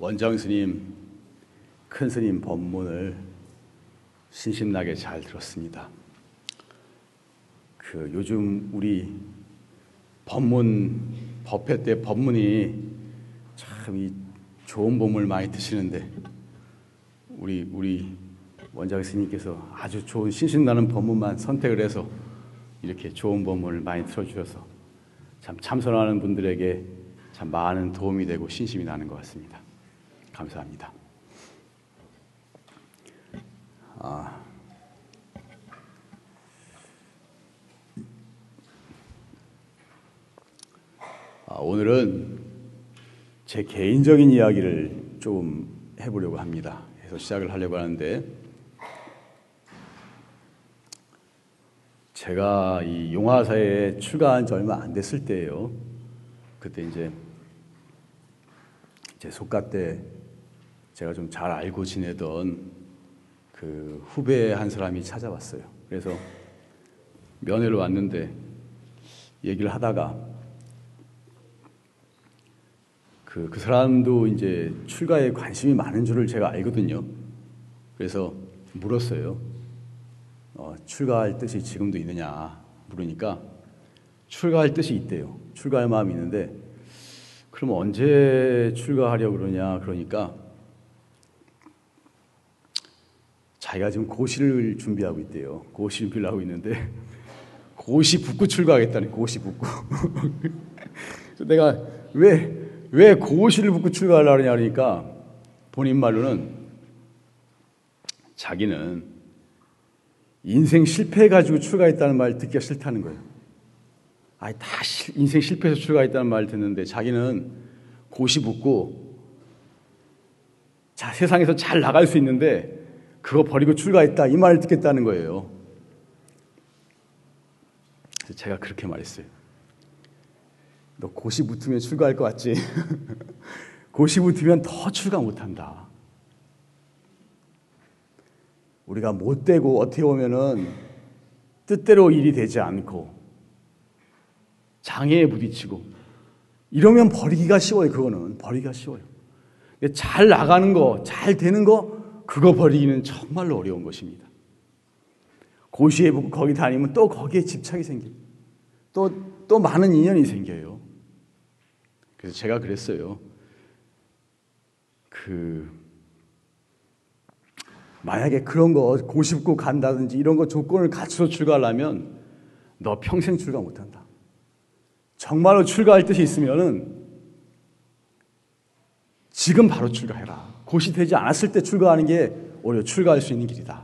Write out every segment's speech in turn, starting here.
원장 스님, 큰 스님 법문을 신심나게 잘 들었습니다. 그 요즘 우리 법문 법회 때 법문이 참 이 좋은 법문을 많이 드시는데 우리 우리 원장 스님께서 아주 좋은 신신나는 법문만 선택을 해서 이렇게 좋은 법문을 많이 들어주셔서 참 참선하는 분들에게 참 많은 도움이 되고 신심이 나는 것 같습니다. 감사합니다. 아, 아, 오늘은 제 개인적인 이야기를 좀 해보려고 합니다. 해서 시작을 하려고 하는데 제가 이 용화사에 출가한 지 얼마 안 됐을 때예요. 그때 이제 제 속가 때 제가 좀 잘 알고 지내던 그 후배 한 사람이 찾아왔어요. 그래서 면회를 왔는데 얘기를 하다가 그, 그 사람도 이제 출가에 관심이 많은 줄을 제가 알거든요. 그래서 물었어요. 어, 출가할 뜻이 지금도 있느냐 물으니까 출가할 뜻이 있대요. 출가할 마음이 있는데 그럼 언제 출가하려고 그러냐 그러니까 자기가 지금 고시를 준비하고 있대요. 고시 준비를 하고 있는데 고시 붙고 출가하겠다니 고시. 그래서 내가 왜 왜 고시를 붙고 출가하려고 하냐 그러니까 본인 말로는 자기는 인생 실패해가지고 출가했다는 말 듣기가 싫다는 거예요. 아니, 다 인생 실패해서 출가했다는 말 듣는데 자기는 고시 붙고 자, 세상에서 잘 나갈 수 있는데 그거 버리고 출가했다 이 말을 듣겠다는 거예요. 제가 그렇게 말했어요. 너 고시 붙으면 출가할 것 같지? 고시 붙으면 더 출가 못한다. 우리가 못 되고 어떻게 보면은 뜻대로 일이 되지 않고 장애에 부딪히고 이러면 버리기가 쉬워요. 그거는 버리기가 쉬워요. 잘 나가는 거, 잘 되는 거 그거 버리기는 정말로 어려운 것입니다. 고시에 거기 다니면 또 거기에 집착이 생겨요. 또, 또 많은 인연이 생겨요. 그래서 제가 그랬어요. 그, 만약에 그런 거 고십고 간다든지 이런 거 조건을 갖춰서 출가하려면 너 평생 출가 못한다. 정말로 출가할 뜻이 있으면은 지금 바로 출가해라. 고시 되지 않았을 때 출가하는 게 오히려 출가할 수 있는 길이다.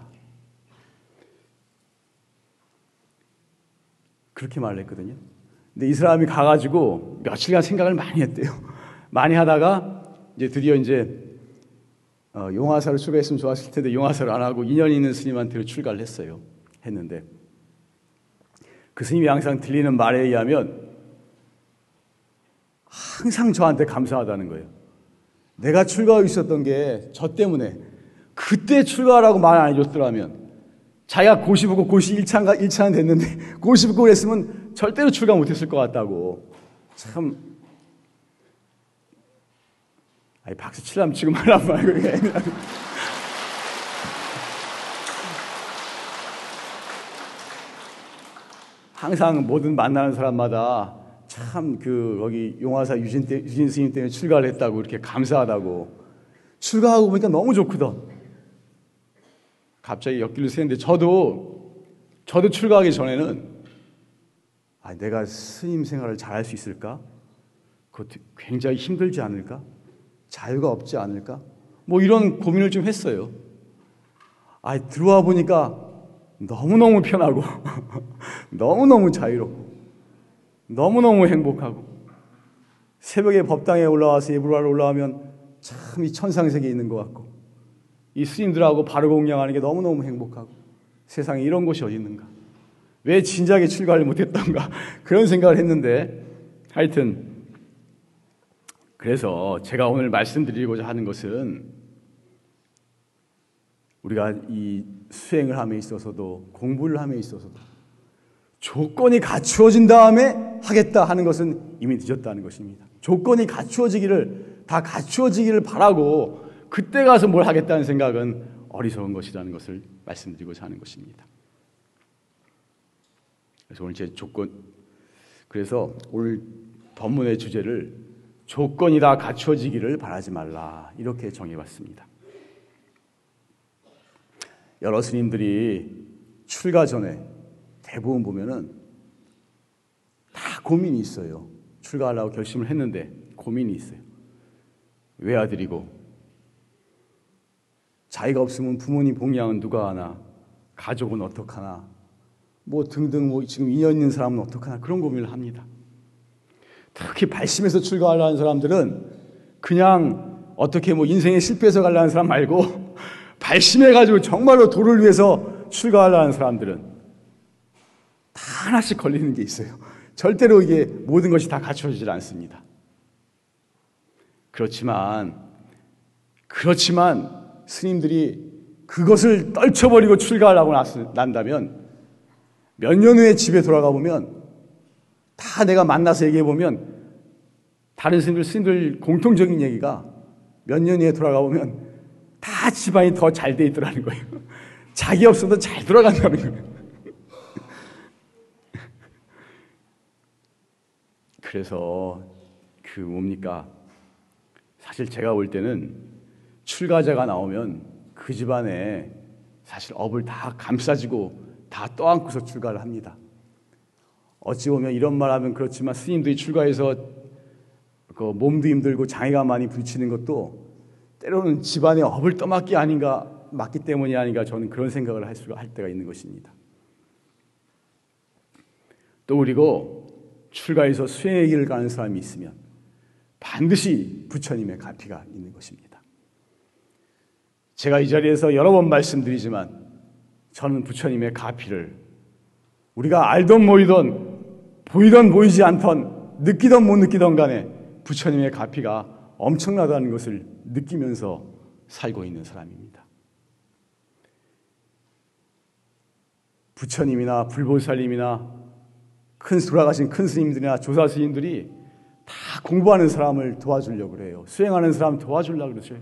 그렇게 말을 했거든요. 근데 이 사람이 가가지고 며칠간 생각을 많이 했대요. 많이 하다가 이제 드디어 이제 어, 용화사를 출가했으면 좋았을 텐데 용화사를 안 하고 인연 있는 스님한테 출가를 했어요. 했는데 그 스님이 항상 들리는 말에 의하면 항상 저한테 감사하다는 거예요. 내가 출가하고 있었던 게 저 때문에 그때 출가하라고 말 안 해줬더라면 자기가 고시 보고 고시 1차가 1차는 됐는데 고시 보고 그랬으면 절대로 출가 못했을 것 같다고. 참. 아니 박수 치려면 지금 하란 말고 항상 모든 만나는 사람마다 참 그 거기 용화사 유진 때, 유진 스님 때문에 출가를 했다고 이렇게 감사하다고 출가하고 보니까 너무 좋거든. 갑자기 옆길로 새는데 저도 저도 출가하기 전에는 아, 내가 스님 생활을 잘할 수 있을까? 그것도 굉장히 힘들지 않을까? 자유가 없지 않을까? 뭐 이런 고민을 좀 했어요. 아, 들어와 보니까 너무너무 편하고, 너무너무 자유롭고, 너무너무 행복하고, 새벽에 법당에 올라와서 예불하러 올라오면 참 이 천상세계에 있는 것 같고, 이 스님들하고 바로 공양하는 게 너무너무 행복하고, 세상에 이런 곳이 어디 있는가? 왜 진작에 출가를 못했던가? 그런 생각을 했는데, 하여튼, 그래서 제가 오늘 말씀드리고자 하는 것은 우리가 이 수행을 함에 있어서도 공부를 함에 있어서도 조건이 갖추어진 다음에 하겠다 하는 것은 이미 늦었다는 것입니다. 조건이 갖추어지기를 다 갖추어지기를 바라고 그때 가서 뭘 하겠다는 생각은 어리석은 것이라는 것을 말씀드리고자 하는 것입니다. 그래서 오늘 제 조건 그래서 오늘 본문의 주제를 조건이 다 갖추어지기를 바라지 말라 이렇게 정해봤습니다. 여러 스님들이 출가 전에 대부분 보면은 다 고민이 있어요. 출가하려고 결심을 했는데 고민이 있어요. 외아들이고 자기가 없으면 부모님 봉양은 누가 하나 가족은 어떡하나 뭐 등등 뭐 지금 인연 있는 사람은 어떡하나 그런 고민을 합니다. 특히 발심해서 출가하려는 사람들은 그냥 어떻게 뭐 인생에 실패해서 가려는 사람 말고 발심해가지고 정말로 도를 위해서 출가하려는 사람들은 다 하나씩 걸리는 게 있어요. 절대로 이게 모든 것이 다 갖춰지질 않습니다. 그렇지만, 그렇지만 스님들이 그것을 떨쳐버리고 출가하려고 난다면 몇 년 후에 집에 돌아가 보면 다 내가 만나서 얘기해 보면 다른 스님들, 스님들 공통적인 얘기가 몇 년 후에 돌아가 보면 다 집안이 더 잘 돼 있더라는 거예요. 자기 없어도 잘 돌아간다는 거예요. 그래서 그 뭡니까? 사실 제가 볼 때는 출가자가 나오면 그 집안에 사실 업을 다 감싸지고 다 떠안고서 출가를 합니다. 어찌 보면 이런 말 하면 그렇지만 스님들이 출가해서 그 몸도 힘들고 장애가 많이 부딪히는 것도 때로는 집안의 업을 떠맡기 아닌가 맞기 때문이 아닌가 저는 그런 생각을 할 수가 할 때가 있는 것입니다. 또 그리고 출가해서 수행의 길을 가는 사람이 있으면 반드시 부처님의 가피가 있는 것입니다. 제가 이 자리에서 여러 번 말씀드리지만 저는 부처님의 가피를 우리가 알던 모이던 보이던 보이지 않던 느끼던 못 느끼던 간에 부처님의 가피가 엄청나다는 것을 느끼면서 살고 있는 사람입니다. 부처님이나 불보살님이나 큰 돌아가신 큰 스님들이나 조사 스님들이 다 공부하는 사람을 도와주려고 그래요. 수행하는 사람 도와주려고 그러죠.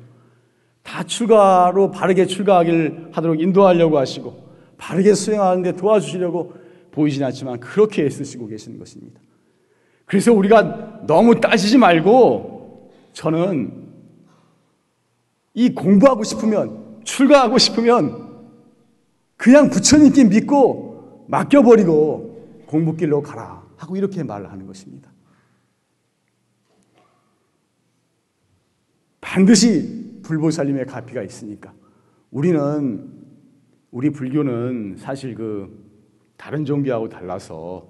다 출가로 바르게 출가하길 하도록 인도하려고 하시고 바르게 수행하는데 도와주시려고 보이진 않지만 그렇게 애쓰시고 계시는 것입니다. 그래서 우리가 너무 따지지 말고 저는 이 공부하고 싶으면 출가하고 싶으면 그냥 부처님께 믿고 맡겨버리고 공부길로 가라 하고 이렇게 말을 하는 것입니다. 반드시 불보살님의 가피가 있으니까 우리는 우리 불교는 사실 그 다른 종교하고 달라서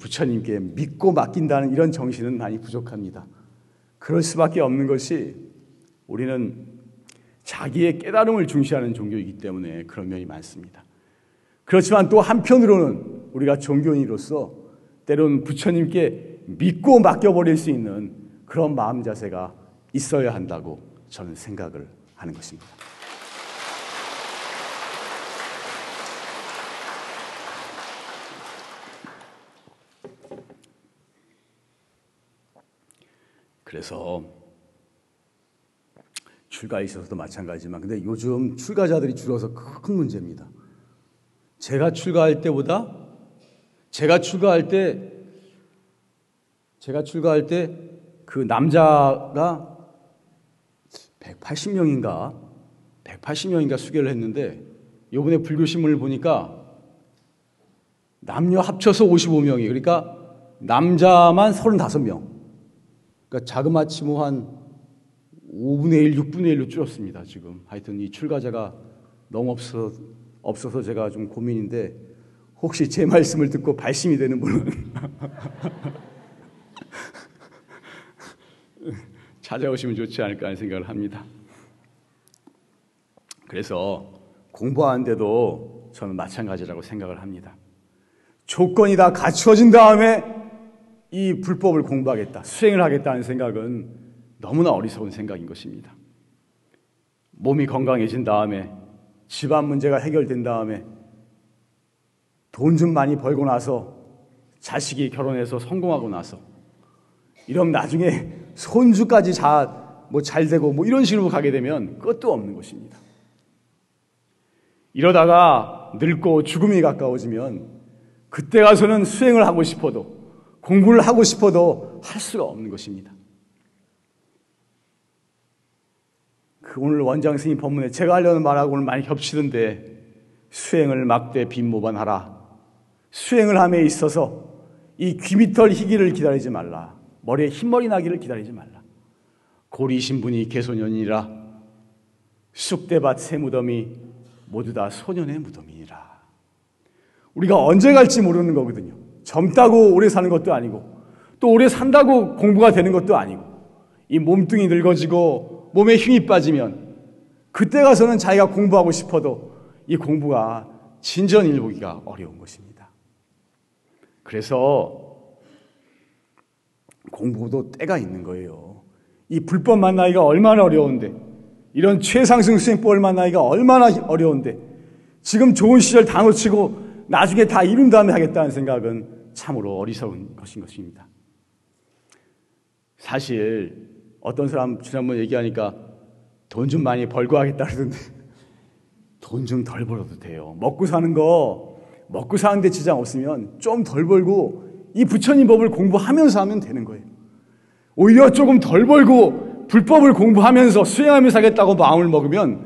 부처님께 믿고 맡긴다는 이런 정신은 많이 부족합니다. 그럴 수밖에 없는 것이 우리는 자기의 깨달음을 중시하는 종교이기 때문에 그런 면이 많습니다. 그렇지만 또 한편으로는 우리가 종교인으로서 때로는 부처님께 믿고 맡겨버릴 수 있는 그런 마음 자세가 있어야 한다고 저는 생각을 하는 것입니다. 그래서 출가에 있어서도 마찬가지지만 근데 요즘 출가자들이 줄어서 큰 문제입니다. 제가 출가할 때보다 제가 출가할 때 제가 출가할 때 그 남자가 180명인가 180명인가 수계를 했는데 요번에 불교 신문을 보니까 남녀 합쳐서 55명이 그러니까 남자만 35명. 그러니까 자그마치 뭐 한 5분의 1, 6분의 1로 줄었습니다, 지금. 하여튼 이 출가자가 너무 없어, 없어서 제가 좀 고민인데, 혹시 제 말씀을 듣고 발심이 되는 분은 찾아오시면 좋지 않을까 하는 생각을 합니다. 그래서 공부하는데도 저는 마찬가지라고 생각을 합니다. 조건이 다 갖추어진 다음에 이 불법을 공부하겠다, 수행을 하겠다는 생각은 너무나 어리석은 생각인 것입니다. 몸이 건강해진 다음에 집안 문제가 해결된 다음에 돈 좀 많이 벌고 나서 자식이 결혼해서 성공하고 나서 이러면 나중에 손주까지 뭐잘 되고 뭐 이런 식으로 가게 되면 끝도 없는 것입니다. 이러다가 늙고 죽음이 가까워지면 그때 가서는 수행을 하고 싶어도 공부를 하고 싶어도 할 수가 없는 것입니다. 그 오늘 원장 스님 법문에 제가 하려는 말하고는 많이 겹치던데 수행을 막대 빈모반하라. 수행을 함에 있어서 이 귀밑털 희기를 기다리지 말라. 머리에 흰머리 나기를 기다리지 말라. 고리 신 분이 개소년이라 쑥대밭 새 무덤이 모두 다 소년의 무덤이니라. 우리가 언제 갈지 모르는 거거든요. 젊다고 오래 사는 것도 아니고 또 오래 산다고 공부가 되는 것도 아니고 이 몸뚱이 늙어지고 몸에 힘이 빠지면 그때 가서는 자기가 공부하고 싶어도 이 공부가 진전일보기가 어려운 것입니다. 그래서 공부도 때가 있는 거예요. 이 불법 만나기가 얼마나 어려운데, 이런 최상승 수행법을 만나기가 얼마나 어려운데, 지금 좋은 시절 다 놓치고 나중에 다 이룬 다음에 하겠다는 생각은 참으로 어리석은 것인 것입니다. 사실 어떤 사람 지난번 얘기하니까 돈 좀 많이 벌고 하겠다 그러던데 돈 좀 덜 벌어도 돼요. 먹고 사는 거 먹고 사는데 지장 없으면 좀 덜 벌고 이 부처님 법을 공부하면서 하면 되는 거예요. 오히려 조금 덜 벌고 불법을 공부하면서 수행하면서 하겠다고 마음을 먹으면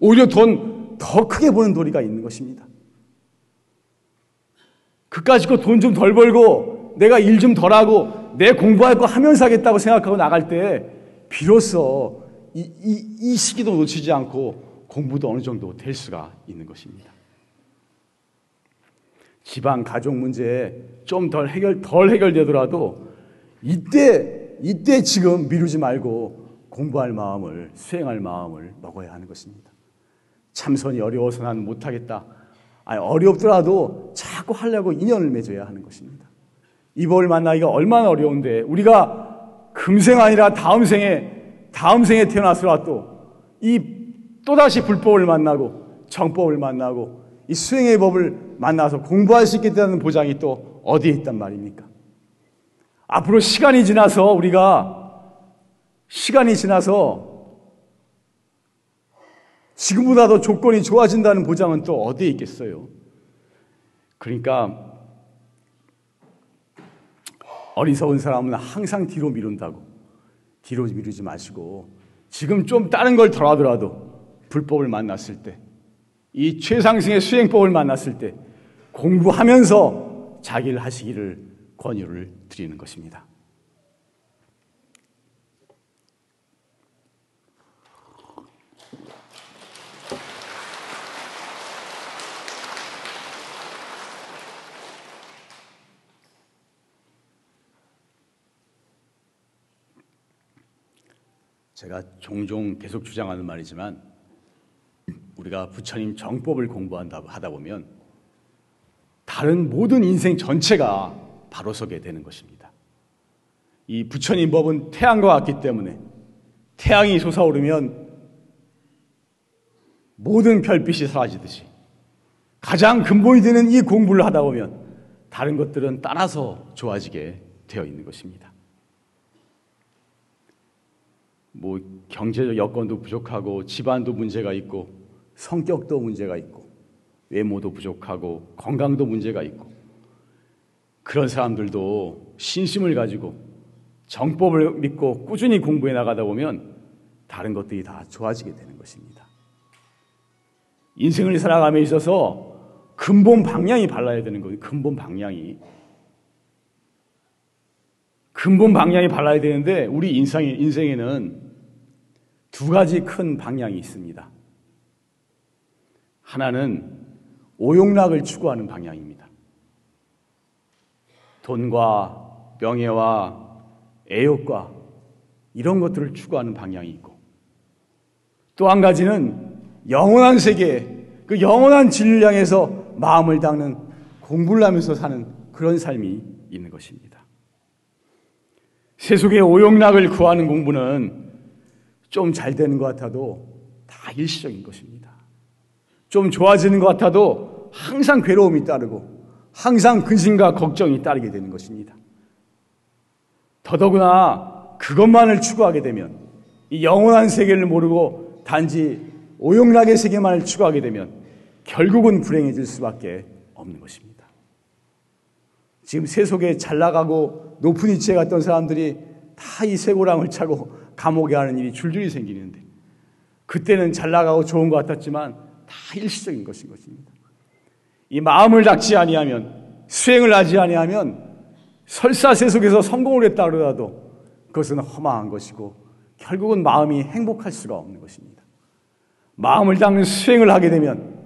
오히려 돈 더 크게 버는 도리가 있는 것입니다. 그까짓 돈좀 덜 벌고 내가 일 좀 덜 하고 내 공부할 거 하면서 하겠다고 생각하고 나갈 때 비로소 이, 이, 이 시기도 놓치지 않고 공부도 어느 정도 될 수가 있는 것입니다. 집안 가족 문제 좀 덜 해결 덜 해결되더라도 이때 이때 지금 미루지 말고 공부할 마음을 수행할 마음을 먹어야 하는 것입니다. 참선이 어려워서 난 못하겠다. 아니, 어렵더라도 자꾸 하려고 인연을 맺어야 하는 것입니다. 이 법을 만나기가 얼마나 어려운데 우리가 금생 아니라 다음 생에 다음 생에 태어나서라도 이 또다시 불법을 만나고 정법을 만나고 이 수행의 법을 만나서 공부할 수 있겠다는 보장이 또 어디에 있단 말입니까? 앞으로 시간이 지나서 우리가 시간이 지나서 지금보다 더 조건이 좋아진다는 보장은 또 어디에 있겠어요? 그러니까 어리석은 사람은 항상 뒤로 미룬다고 뒤로 미루지 마시고 지금 좀 다른 걸 덜 하더라도 불법을 만났을 때 이 최상승의 수행법을 만났을 때 공부하면서 자기를 하시기를 권유를 드리는 것입니다. 제가 종종 계속 주장하는 말이지만 우리가 부처님 정법을 공부한다고 하다 보면 다른 모든 인생 전체가 바로 서게 되는 것입니다. 이 부처님 법은 태양과 같기 때문에 태양이 솟아오르면 모든 별빛이 사라지듯이 가장 근본이 되는 이 공부를 하다 보면 다른 것들은 따라서 좋아지게 되어 있는 것입니다. 뭐 경제적 여건도 부족하고 집안도 문제가 있고 성격도 문제가 있고 외모도 부족하고 건강도 문제가 있고 그런 사람들도 신심을 가지고 정법을 믿고 꾸준히 공부해 나가다 보면 다른 것들이 다 좋아지게 되는 것입니다. 인생을 살아감에 있어서 근본 방향이 발라야 되는 거예요. 근본 방향이. 근본 방향이 발라야 되는데 우리 인생에는 두 가지 큰 방향이 있습니다. 하나는 오용락을 추구하는 방향입니다. 돈과 명예와 애욕과 이런 것들을 추구하는 방향이 있고 또 한 가지는 영원한 세계, 그 영원한 진리를 향해서 마음을 닦는 공부를 하면서 사는 그런 삶이 있는 것입니다. 세속의 오용락을 구하는 공부는 좀 잘 되는 것 같아도 다 일시적인 것입니다. 좀 좋아지는 것 같아도 항상 괴로움이 따르고 항상 근심과 걱정이 따르게 되는 것입니다. 더더구나 그것만을 추구하게 되면 이 영원한 세계를 모르고 단지 오용락의 세계만을 추구하게 되면 결국은 불행해질 수밖에 없는 것입니다. 지금 세속에 잘 나가고 높은 위치에 갔던 사람들이 다 이 쇠고랑을 차고 감옥에 가는 일이 줄줄이 생기는데 그때는 잘 나가고 좋은 것 같았지만 다 일시적인 것인 것입니다. 이 마음을 닥지 아니하면 수행을 하지 아니하면 설사 세속에서 성공을 했다 그러더라도 그것은 허망한 것이고 결국은 마음이 행복할 수가 없는 것입니다. 마음을 닦는 수행을 하게 되면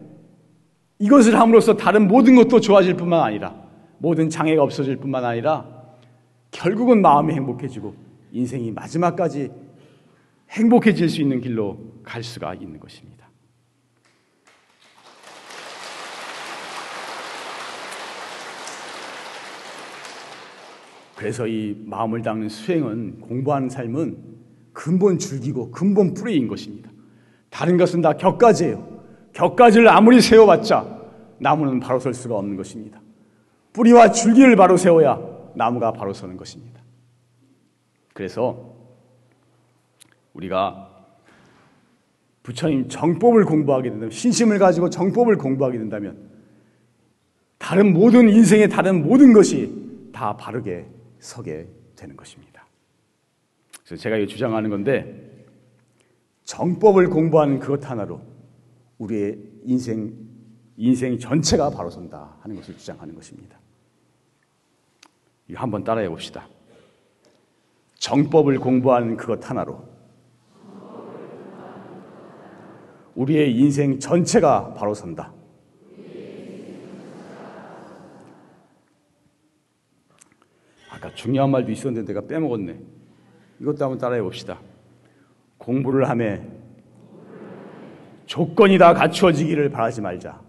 이것을 함으로써 다른 모든 것도 좋아질 뿐만 아니라 모든 장애가 없어질 뿐만 아니라 결국은 마음이 행복해지고 인생이 마지막까지 행복해질 수 있는 길로 갈 수가 있는 것입니다. 그래서 이 마음을 닦는 수행은 공부하는 삶은 근본 줄기고 근본 뿌리인 것입니다. 다른 것은 다 격가지예요. 격가지를 아무리 세워봤자 나무는 바로 설 수가 없는 것입니다. 뿌리와 줄기를 바로 세워야 나무가 바로 서는 것입니다. 그래서 우리가 부처님 정법을 공부하게 된다면 신심을 가지고 정법을 공부하게 된다면 다른 모든 인생의 다른 모든 것이 다 바르게 서게 되는 것입니다. 그래서 제가 이 주장하는 건데 정법을 공부하는 그것 하나로 우리의 인생 인생 전체가 바로 선다 하는 것을 주장하는 것입니다. 이거 한번 따라해 봅시다. 정법을 공부하는 그것 하나로 우리의 인생 전체가 바로 선다. 아까 중요한 말도 있었는데 내가 빼먹었네. 이것도 한번 따라해 봅시다. 공부를 하매 조건이 다 갖추어지기를 바라지 말자.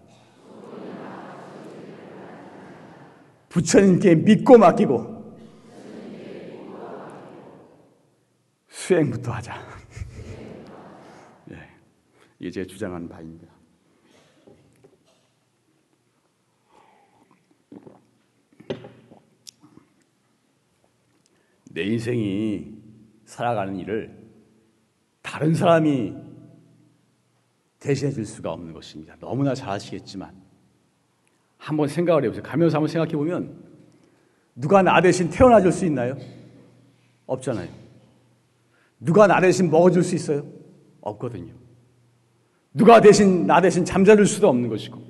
부처님께 믿고 맡기고 수행부터 하자. 예, 이게 제 주장하는 바입니다. 내 인생이 살아가는 일을 다른 사람이 대신해 줄 수가 없는 것입니다. 너무나 잘 아시겠지만 한번 생각을 해보세요. 가면서 한번 생각해 보면 누가 나 대신 태어나 줄 수 있나요? 없잖아요. 누가 나 대신 먹어줄 수 있어요? 없거든요. 누가 대신 나 대신 잠자줄 수도 없는 것이고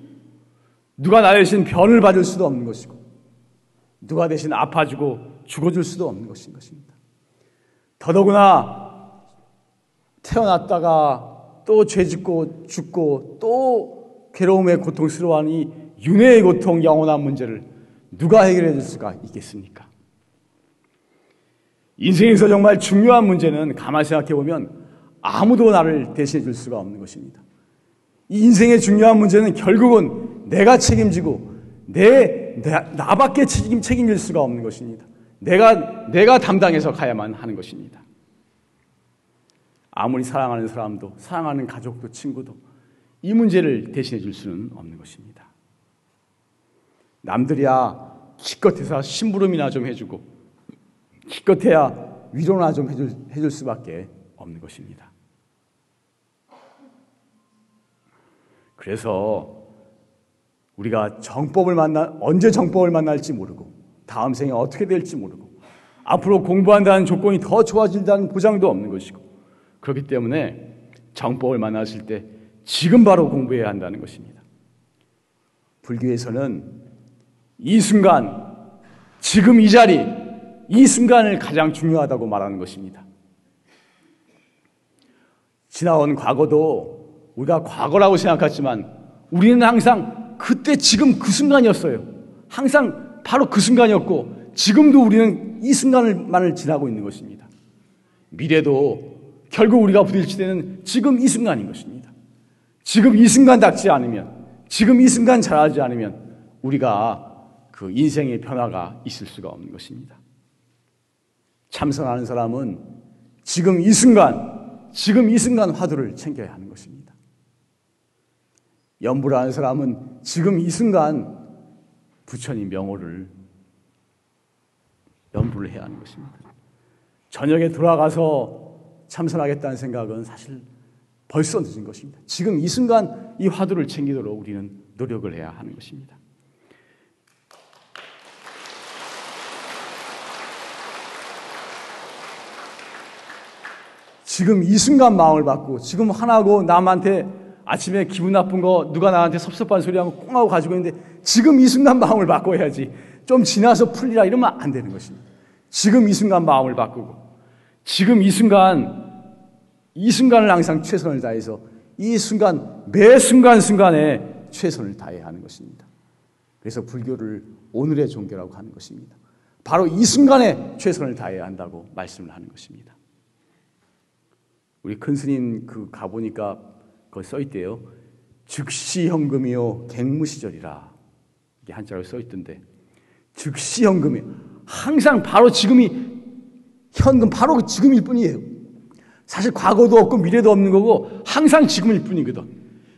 누가 나 대신 변을 받을 수도 없는 것이고 누가 대신 아파주고 죽어줄 수도 없는 것인 것입니다. 더더구나 태어났다가 또 죄짓고 죽고 또 괴로움에 고통스러워하는 이 윤회의 고통 영원한 문제를 누가 해결해 줄 수가 있겠습니까? 인생에서 정말 중요한 문제는 가만히 생각해 보면 아무도 나를 대신해 줄 수가 없는 것입니다. 이 인생의 중요한 문제는 결국은 내가 책임지고 내, 내 나밖에 책임 책임질 수가 없는 것입니다. 내가 내가 담당해서 가야만 하는 것입니다. 아무리 사랑하는 사람도 사랑하는 가족도 친구도 이 문제를 대신해 줄 수는 없는 것입니다. 남들이야 기껏해서 심부름이나 좀 해주고 기껏해야 위로나 좀 해줄, 해줄 수밖에 없는 것입니다. 그래서 우리가 정법을 만나 언제 정법을 만날지 모르고 다음 생에 어떻게 될지 모르고 앞으로 공부한다는 조건이 더 좋아진다는 보장도 없는 것이고 그렇기 때문에 정법을 만났을 때 지금 바로 공부해야 한다는 것입니다. 불교에서는 이 순간, 지금 이 자리, 이 순간을 가장 중요하다고 말하는 것입니다. 지나온 과거도 우리가 과거라고 생각하지만 우리는 항상 그때 지금 그 순간이었어요. 항상 바로 그 순간이었고 지금도 우리는 이 순간을만을 지나고 있는 것입니다. 미래도 결국 우리가 부딪힐 때는 지금 이 순간인 것입니다. 지금 이 순간 닥지 않으면, 지금 이 순간 잘하지 않으면 우리가 그 인생의 변화가 있을 수가 없는 것입니다. 참선하는 사람은 지금 이 순간, 지금 이 순간 화두를 챙겨야 하는 것입니다. 연불하는 사람은 지금 이 순간 부처님 명호를 연부를 해야 하는 것입니다. 저녁에 돌아가서 참선하겠다는 생각은 사실 벌써 늦은 것입니다. 지금 이 순간 이 화두를 챙기도록 우리는 노력을 해야 하는 것입니다. 지금 이 순간 마음을 받고 지금 하나고 남한테 아침에 기분 나쁜 거 누가 나한테 섭섭한 소리 하면 꽁 하고 가지고 있는데 지금 이 순간 마음을 바꿔야지. 좀 지나서 풀리라 이러면 안 되는 것입니다. 지금 이 순간 마음을 바꾸고 지금 이 순간 이 순간을 항상 최선을 다해서 이 순간 매 순간 순간에 최선을 다해야 하는 것입니다. 그래서 불교를 오늘의 종교라고 하는 것입니다. 바로 이 순간에 최선을 다해야 한다고 말씀을 하는 것입니다. 우리 큰 스님 그 가보니까 거기 써 있대요. 즉시 현금이요 갱무시절이라 이게 한자로 써 있던데 즉시 현금이 항상 바로 지금이 현금 바로 그 지금일 뿐이에요. 사실 과거도 없고 미래도 없는 거고 항상 지금일 뿐이거든.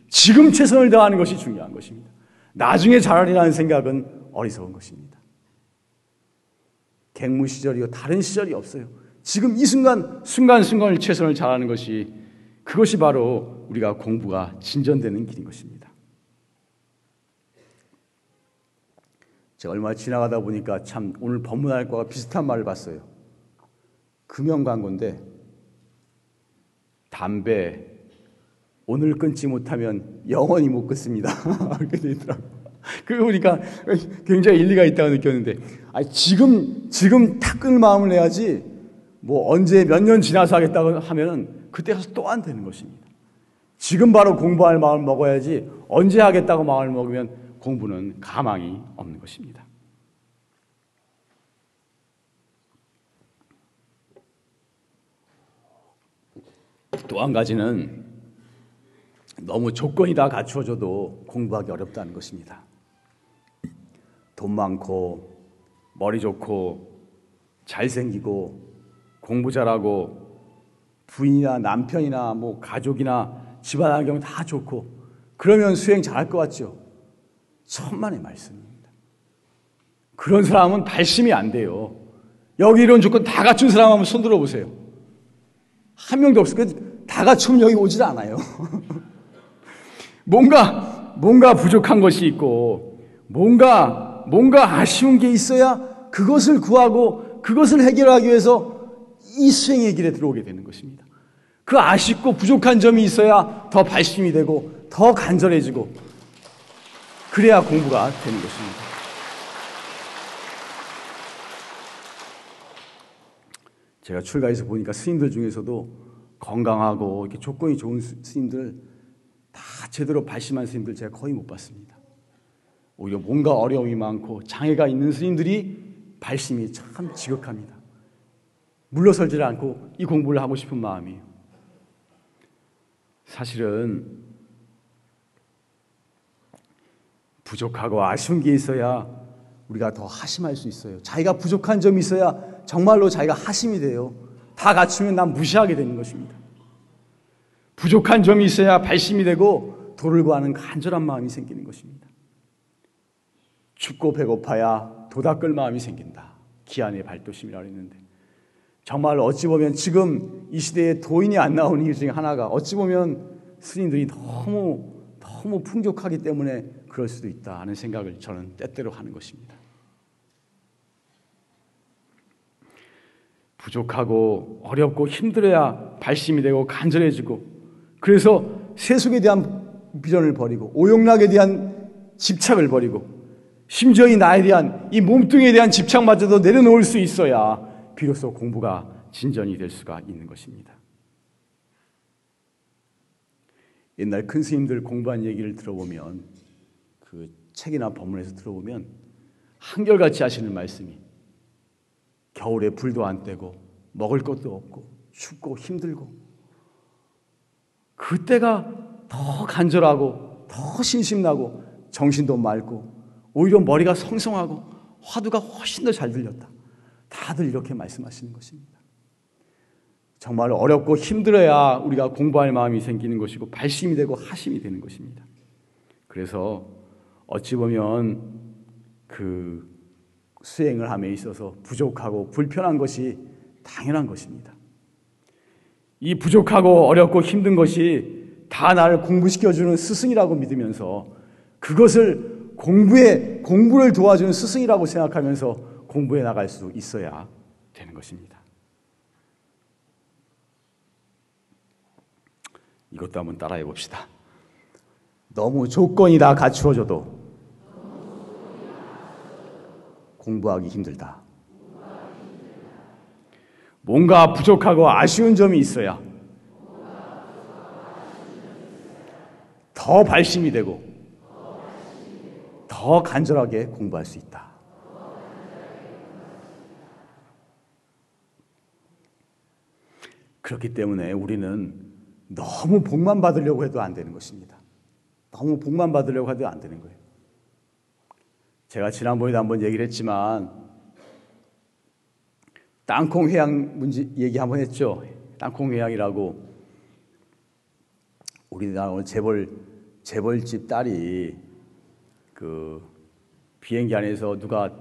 지금 최선을 다하는 것이 중요한 것입니다. 나중에 잘하리라는 생각은 어리석은 것입니다. 갱무 시절이요 다른 시절이 없어요. 지금 이 순간 순간순간을 최선을 다하는 것이 그것이 바로 우리가 공부가 진전되는 길인 것입니다. 제가 얼마 지나가다 보니까 참 오늘 법문할 거와 비슷한 말을 봤어요. 금연 광고인데 담배 오늘 끊지 못하면 영원히 못 끊습니다. 그렇게 돼 있더라고. 그거 보니까 굉장히 일리가 있다고 느꼈는데, 아 지금 지금 탁 끊을 마음을 내야지. 뭐 언제 몇 년 지나서 하겠다고 하면은 그때 가서 또 안 되는 것입니다. 지금 바로 공부할 마음을 먹어야지 언제 하겠다고 마음을 먹으면 공부는 가망이 없는 것입니다. 또 한 가지는 너무 조건이 다 갖추어져도 공부하기 어렵다는 것입니다. 돈 많고 머리 좋고 잘생기고 공부 잘하고 부인이나 남편이나 뭐 가족이나 집안 환경 다 좋고 그러면 수행 잘할 것 같죠? 천만의 말씀입니다. 그런 사람은 발심이 안 돼요. 여기 이런 조건 다 갖춘 사람 한번 손 들어 보세요. 한 명도 없을 거다 갖추면 여기 오질 않아요. 뭔가, 뭔가 부족한 것이 있고, 뭔가, 뭔가 아쉬운 게 있어야 그것을 구하고 그것을 해결하기 위해서 이 수행의 길에 들어오게 되는 것입니다. 그 아쉽고 부족한 점이 있어야 더 발심이 되고 더 간절해지고 그래야 공부가 되는 것입니다. 제가 출가해서 보니까 스님들 중에서도 건강하고 이렇게 조건이 좋은 스님들 다 제대로 발심한 스님들 제가 거의 못 봤습니다. 오히려 뭔가 어려움이 많고 장애가 있는 스님들이 발심이 참 지극합니다. 물러설지를 않고 이 공부를 하고 싶은 마음이에요. 사실은 부족하고 아쉬운 게 있어야 우리가 더 하심할 수 있어요. 자기가 부족한 점이 있어야 정말로 자기가 하심이 돼요. 다 갖추면 난 무시하게 되는 것입니다. 부족한 점이 있어야 발심이 되고 도를 구하는 간절한 마음이 생기는 것입니다. 춥고 배고파야 도닦을 마음이 생긴다. 기안의 발도심이라고 했는데 정말 어찌 보면 지금 이 시대에 도인이 안 나오는 이유 중에 하나가 어찌 보면 스님들이 너무 너무 풍족하기 때문에 그럴 수도 있다 하는 생각을 저는 때때로 하는 것입니다. 부족하고 어렵고 힘들어야 발심이 되고 간절해지고 그래서 세속에 대한 비전을 버리고 오용락에 대한 집착을 버리고 심지어 이 나에 대한 이 몸뚱이에 대한 집착마저도 내려놓을 수 있어야 비로소 공부가 진전이 될 수가 있는 것입니다. 옛날 큰 스님들 공부한 얘기를 들어보면 그 책이나 법문에서 들어보면 한결같이 하시는 말씀이 겨울에 불도 안 떼고 먹을 것도 없고 춥고 힘들고 그때가 더 간절하고 더 신심나고 정신도 맑고 오히려 머리가 성성하고 화두가 훨씬 더 잘 들렸다. 다들 이렇게 말씀하시는 것입니다. 정말 어렵고 힘들어야 우리가 공부할 마음이 생기는 것이고 발심이 되고 하심이 되는 것입니다. 그래서 어찌 보면 그 수행을 함에 있어서 부족하고 불편한 것이 당연한 것입니다. 이 부족하고 어렵고 힘든 것이 다 나를 공부시켜주는 스승이라고 믿으면서 그것을 공부에, 공부를 도와주는 스승이라고 생각하면서 공부해 나갈 수 있어야 되는 것입니다. 이것도 한번 따라해 봅시다. 너무 조건이 다 갖추어져도 공부하기 힘들다. 뭔가 부족하고 아쉬운 점이 있어야 더 발심이 되고 더 간절하게 공부할 수 있다. 그렇기 때문에 우리는 너무 복만 받으려고 해도 안 되는 것입니다. 너무 복만 받으려고 해도 안 되는 거예요. 제가 지난번에도 한번 얘기를 했지만 땅콩 회양 문제 얘기 한번 했죠. 땅콩 회양이라고 우리나라 오늘 재벌 재벌집 딸이 그 비행기 안에서 누가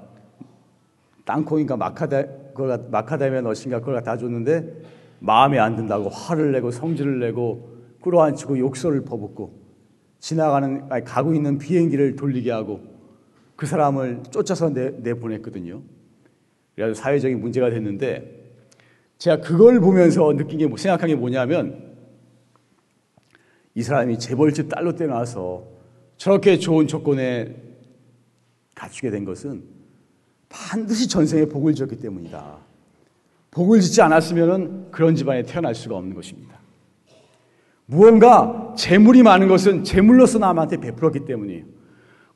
땅콩인가 마카다 마카다미아 넣으신가 그걸 다 줬는데 마음에 안 든다고 화를 내고 성질을 내고 끌어안치고 욕설을 퍼붓고 지나가는 아니, 가고 있는 비행기를 돌리게 하고 그 사람을 쫓아서 내, 내보냈거든요. 그래서 사회적인 문제가 됐는데 제가 그걸 보면서 느낀 게 뭐, 생각한 게 뭐냐면 이 사람이 재벌집 딸로 떼어나서 저렇게 좋은 조건에 갖추게 된 것은 반드시 전생에 복을 지었기 때문이다. 복을 짓지 않았으면 그런 집안에 태어날 수가 없는 것입니다. 무언가 재물이 많은 것은 재물로서 남한테 베풀었기 때문이에요.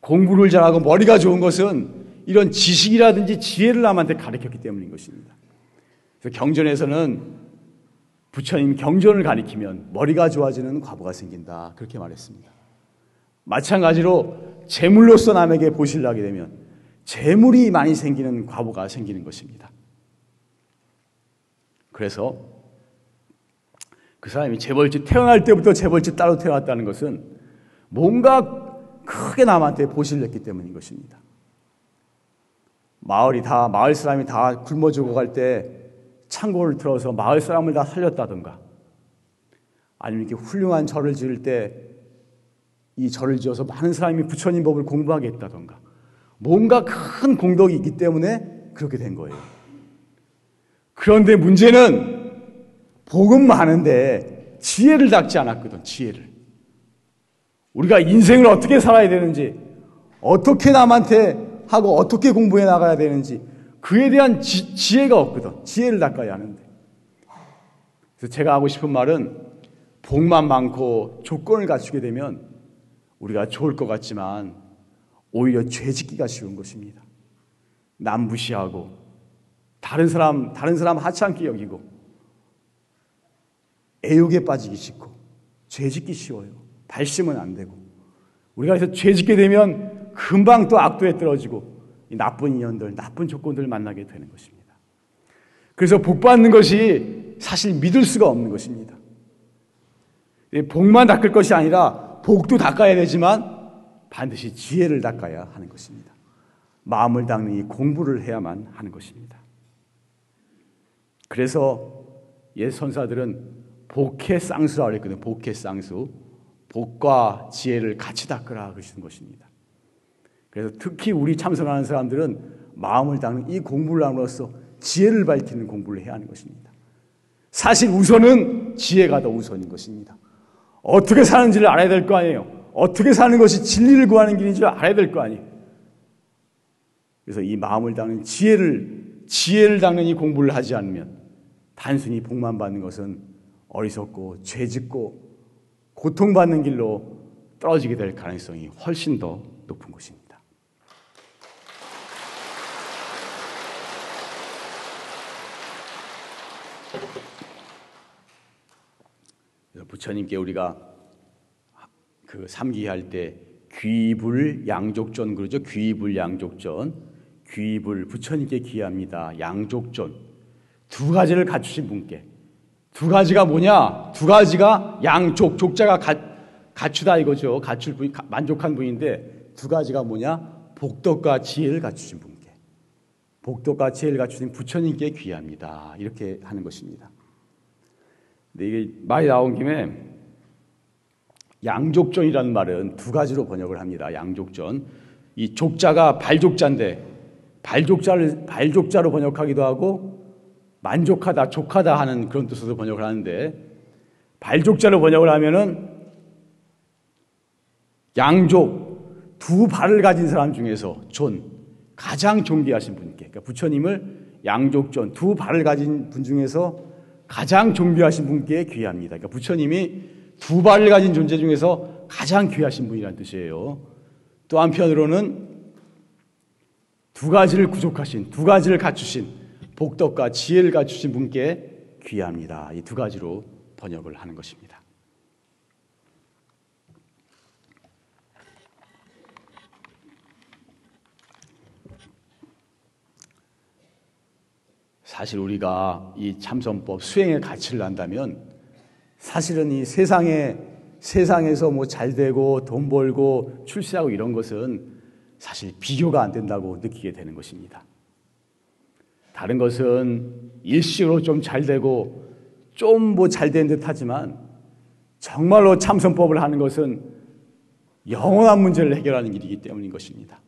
공부를 잘하고 머리가 좋은 것은 이런 지식이라든지 지혜를 남한테 가르쳤기 때문인 것입니다. 그래서 경전에서는 부처님 경전을 가리키면 머리가 좋아지는 과부가 생긴다. 그렇게 말했습니다. 마찬가지로 재물로서 남에게 보실 하게 되면 재물이 많이 생기는 과부가 생기는 것입니다. 그래서 그 사람이 재벌집 태어날 때부터 재벌집 따로 태어났다는 것은 뭔가 크게 남한테 보실 냈기 때문인 것입니다. 마을이 다 마을 사람이 다 굶어 죽어갈 때 창고를 틀어서 마을 사람을 다 살렸다든가 아니면 이렇게 훌륭한 절을 지을 때 이 절을 지어서 많은 사람이 부처님 법을 공부하게 했다던가 뭔가 큰 공덕이 있기 때문에 그렇게 된 거예요. 그런데 문제는 복은 많은데 지혜를 닦지 않았거든, 지혜를. 우리가 인생을 어떻게 살아야 되는지, 어떻게 남한테 하고 어떻게 공부해 나가야 되는지, 그에 대한 지, 지혜가 없거든. 지혜를 닦아야 하는데. 그래서 제가 하고 싶은 말은 복만 많고 조건을 갖추게 되면 우리가 좋을 것 같지만 오히려 죄 짓기가 쉬운 것입니다. 남 무시하고 다른 사람 다른 사람 하찮게 여기고 애욕에 빠지기 쉽고 죄 짓기 쉬워요. 발심은 안 되고 우리가 그래서 죄 짓게 되면 금방 또 악도에 떨어지고 나쁜 인연들, 나쁜 조건들을 만나게 되는 것입니다. 그래서 복 받는 것이 사실 믿을 수가 없는 것입니다. 복만 닦을 것이 아니라 복도 닦아야 되지만 반드시 지혜를 닦아야 하는 것입니다. 마음을 닦는 이 공부를 해야만 하는 것입니다. 그래서 옛 선사들은 복해 쌍수라 그랬거든요. 복해 쌍수. 복과 지혜를 같이 닦으라 그러시는 것입니다. 그래서 특히 우리 참선하는 사람들은 마음을 닦는 이 공부를 함으로써 지혜를 밝히는 공부를 해야 하는 것입니다. 사실 우선은 지혜가 더 우선인 것입니다. 어떻게 사는지를 알아야 될 거 아니에요. 어떻게 사는 것이 진리를 구하는 길인지 알아야 될 거 아니에요. 그래서 이 마음을 닦는 지혜를, 지혜를 닦는 이 공부를 하지 않으면 단순히 복만 받는 것은 어리석고 죄짓고 고통받는 길로 떨어지게 될 가능성이 훨씬 더 높은 것입니다. 부처님께 우리가 그 삼기할 때 귀불 양족전 그러죠. 귀불 양족전. 귀불 부처님께 기합니다. 양족전. 두 가지를 갖추신 분께. 두 가지가 뭐냐? 두 가지가 양족, 족자가 가, 갖추다 이거죠. 갖출 분, 만족한 분인데 두 가지가 뭐냐? 복덕과 지혜를 갖추신 분께 복덕과 지혜를 갖추신 부처님께 귀합니다. 이렇게 하는 것입니다. 근데 이게 말이 나온 김에 양족전이라는 말은 두 가지로 번역을 합니다. 양족전. 이 족자가 발족자인데 발족자를 발족자로 번역하기도 하고 만족하다, 족하다 하는 그런 뜻으로 번역을 하는데 발족자로 번역을 하면은 양족 두 발을 가진 사람 중에서 존 가장 존귀하신 분께 그러니까 부처님을 양족전 두 발을 가진 분 중에서 가장 존귀하신 분께 귀합니다. 그러니까 부처님이 두 발을 가진 존재 중에서 가장 귀하신 분이라는 뜻이에요. 또 한편으로는 두 가지를 구족하신, 두 가지를 갖추신 복덕과 지혜를 갖추신 분께 귀합니다. 이 두 가지로 번역을 하는 것입니다. 사실 우리가 이 참선법 수행의 가치를 안다면 사실은 이 세상에 세상에서 뭐 잘 되고 돈 벌고 출세하고 이런 것은 사실 비교가 안 된다고 느끼게 되는 것입니다. 다른 것은 일시로 좀 잘 되고 좀 뭐 잘 된 듯 하지만 정말로 참선법을 하는 것은 영원한 문제를 해결하는 일이기 때문인 것입니다.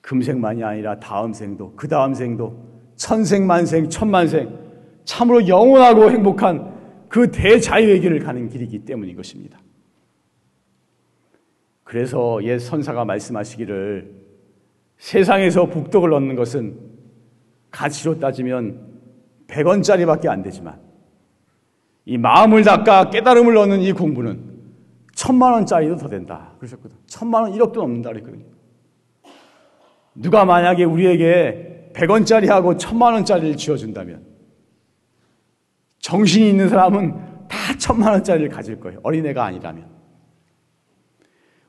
금생만이 아니라 다음 생도, 그 다음 생도, 천생만생, 천만생, 참으로 영원하고 행복한 그 대자유의 길을 가는 길이기 때문인 것입니다. 그래서 옛 선사가 말씀하시기를 세상에서 복덕을 얻는 것은 가치로 따지면 100원짜리밖에 안 되지만 이 마음을 닦아 깨달음을 얻는 이 공부는 천만 원짜리도 더 된다. 그러셨거든. 천만 원 1억도 넘는다 그랬거든요. 누가 만약에 우리에게 100원짜리하고 천만 원짜리를 지어준다면 정신이 있는 사람은 다 천만 원짜리를 가질 거예요. 어린애가 아니라면.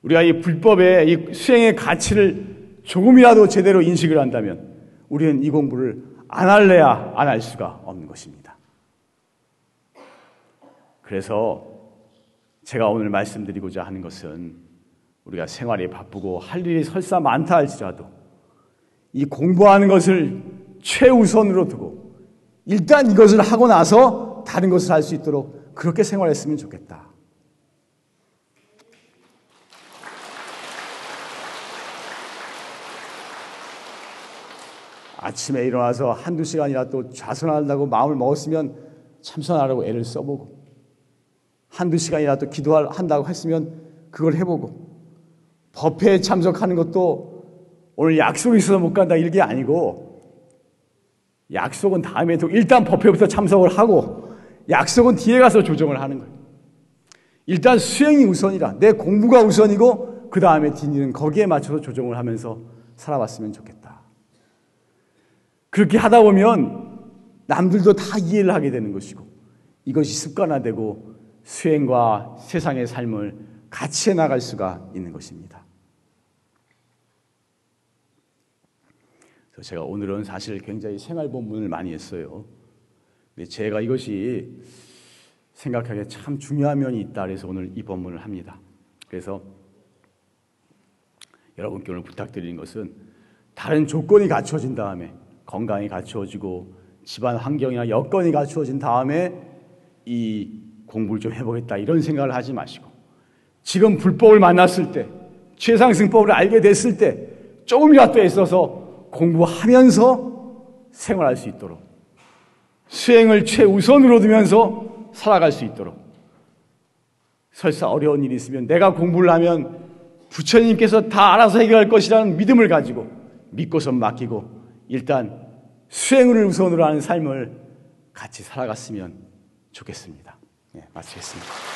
우리가 이 불법의 이 수행의 가치를 조금이라도 제대로 인식을 한다면 우리는 이 공부를 안 할래야 안 할 수가 없는 것입니다. 그래서 제가 오늘 말씀드리고자 하는 것은 우리가 생활이 바쁘고 할 일이 설사 많다 할지라도 이 공부하는 것을 최우선으로 두고 일단 이것을 하고 나서 다른 것을 할 수 있도록 그렇게 생활했으면 좋겠다. 아침에 일어나서 한두 시간이라도 좌선한다고 마음을 먹었으면 참선하라고 애를 써보고 한두 시간이라도 기도한다고 했으면 그걸 해보고 법회에 참석하는 것도 오늘 약속이 있어서 못 간다 이게 아니고 약속은 다음에 도 일단 법회부터 참석을 하고 약속은 뒤에 가서 조정을 하는 거예요. 일단 수행이 우선이라 내 공부가 우선이고 그 다음에 뒷일은 거기에 맞춰서 조정을 하면서 살아왔으면 좋겠다. 그렇게 하다 보면 남들도 다 이해를 하게 되는 것이고 이것이 습관화되고 수행과 세상의 삶을 같이 해나갈 수가 있는 것입니다. 제가 오늘은 사실 굉장히 생활 본문을 많이 했어요. 근데 제가 이것이 생각하기에 참 중요한 면이 있다 그래서 오늘 이 본문을 합니다. 그래서 여러분께 오늘 부탁드리는 것은 다른 조건이 갖추어진 다음에 건강이 갖추어지고 집안 환경이나 여건이 갖추어진 다음에 이 공부를 좀 해보겠다 이런 생각을 하지 마시고 지금 불법을 만났을 때 최상승법을 알게 됐을 때 조금이라도 있어서 공부하면서 생활할 수 있도록 수행을 최우선으로 두면서 살아갈 수 있도록. 설사 어려운 일이 있으면 내가 공부를 하면 부처님께서 다 알아서 해결할 것이라는 믿음을 가지고 믿고서 맡기고 일단 수행을 우선으로 하는 삶을 같이 살아갔으면 좋겠습니다. 네, 마치겠습니다.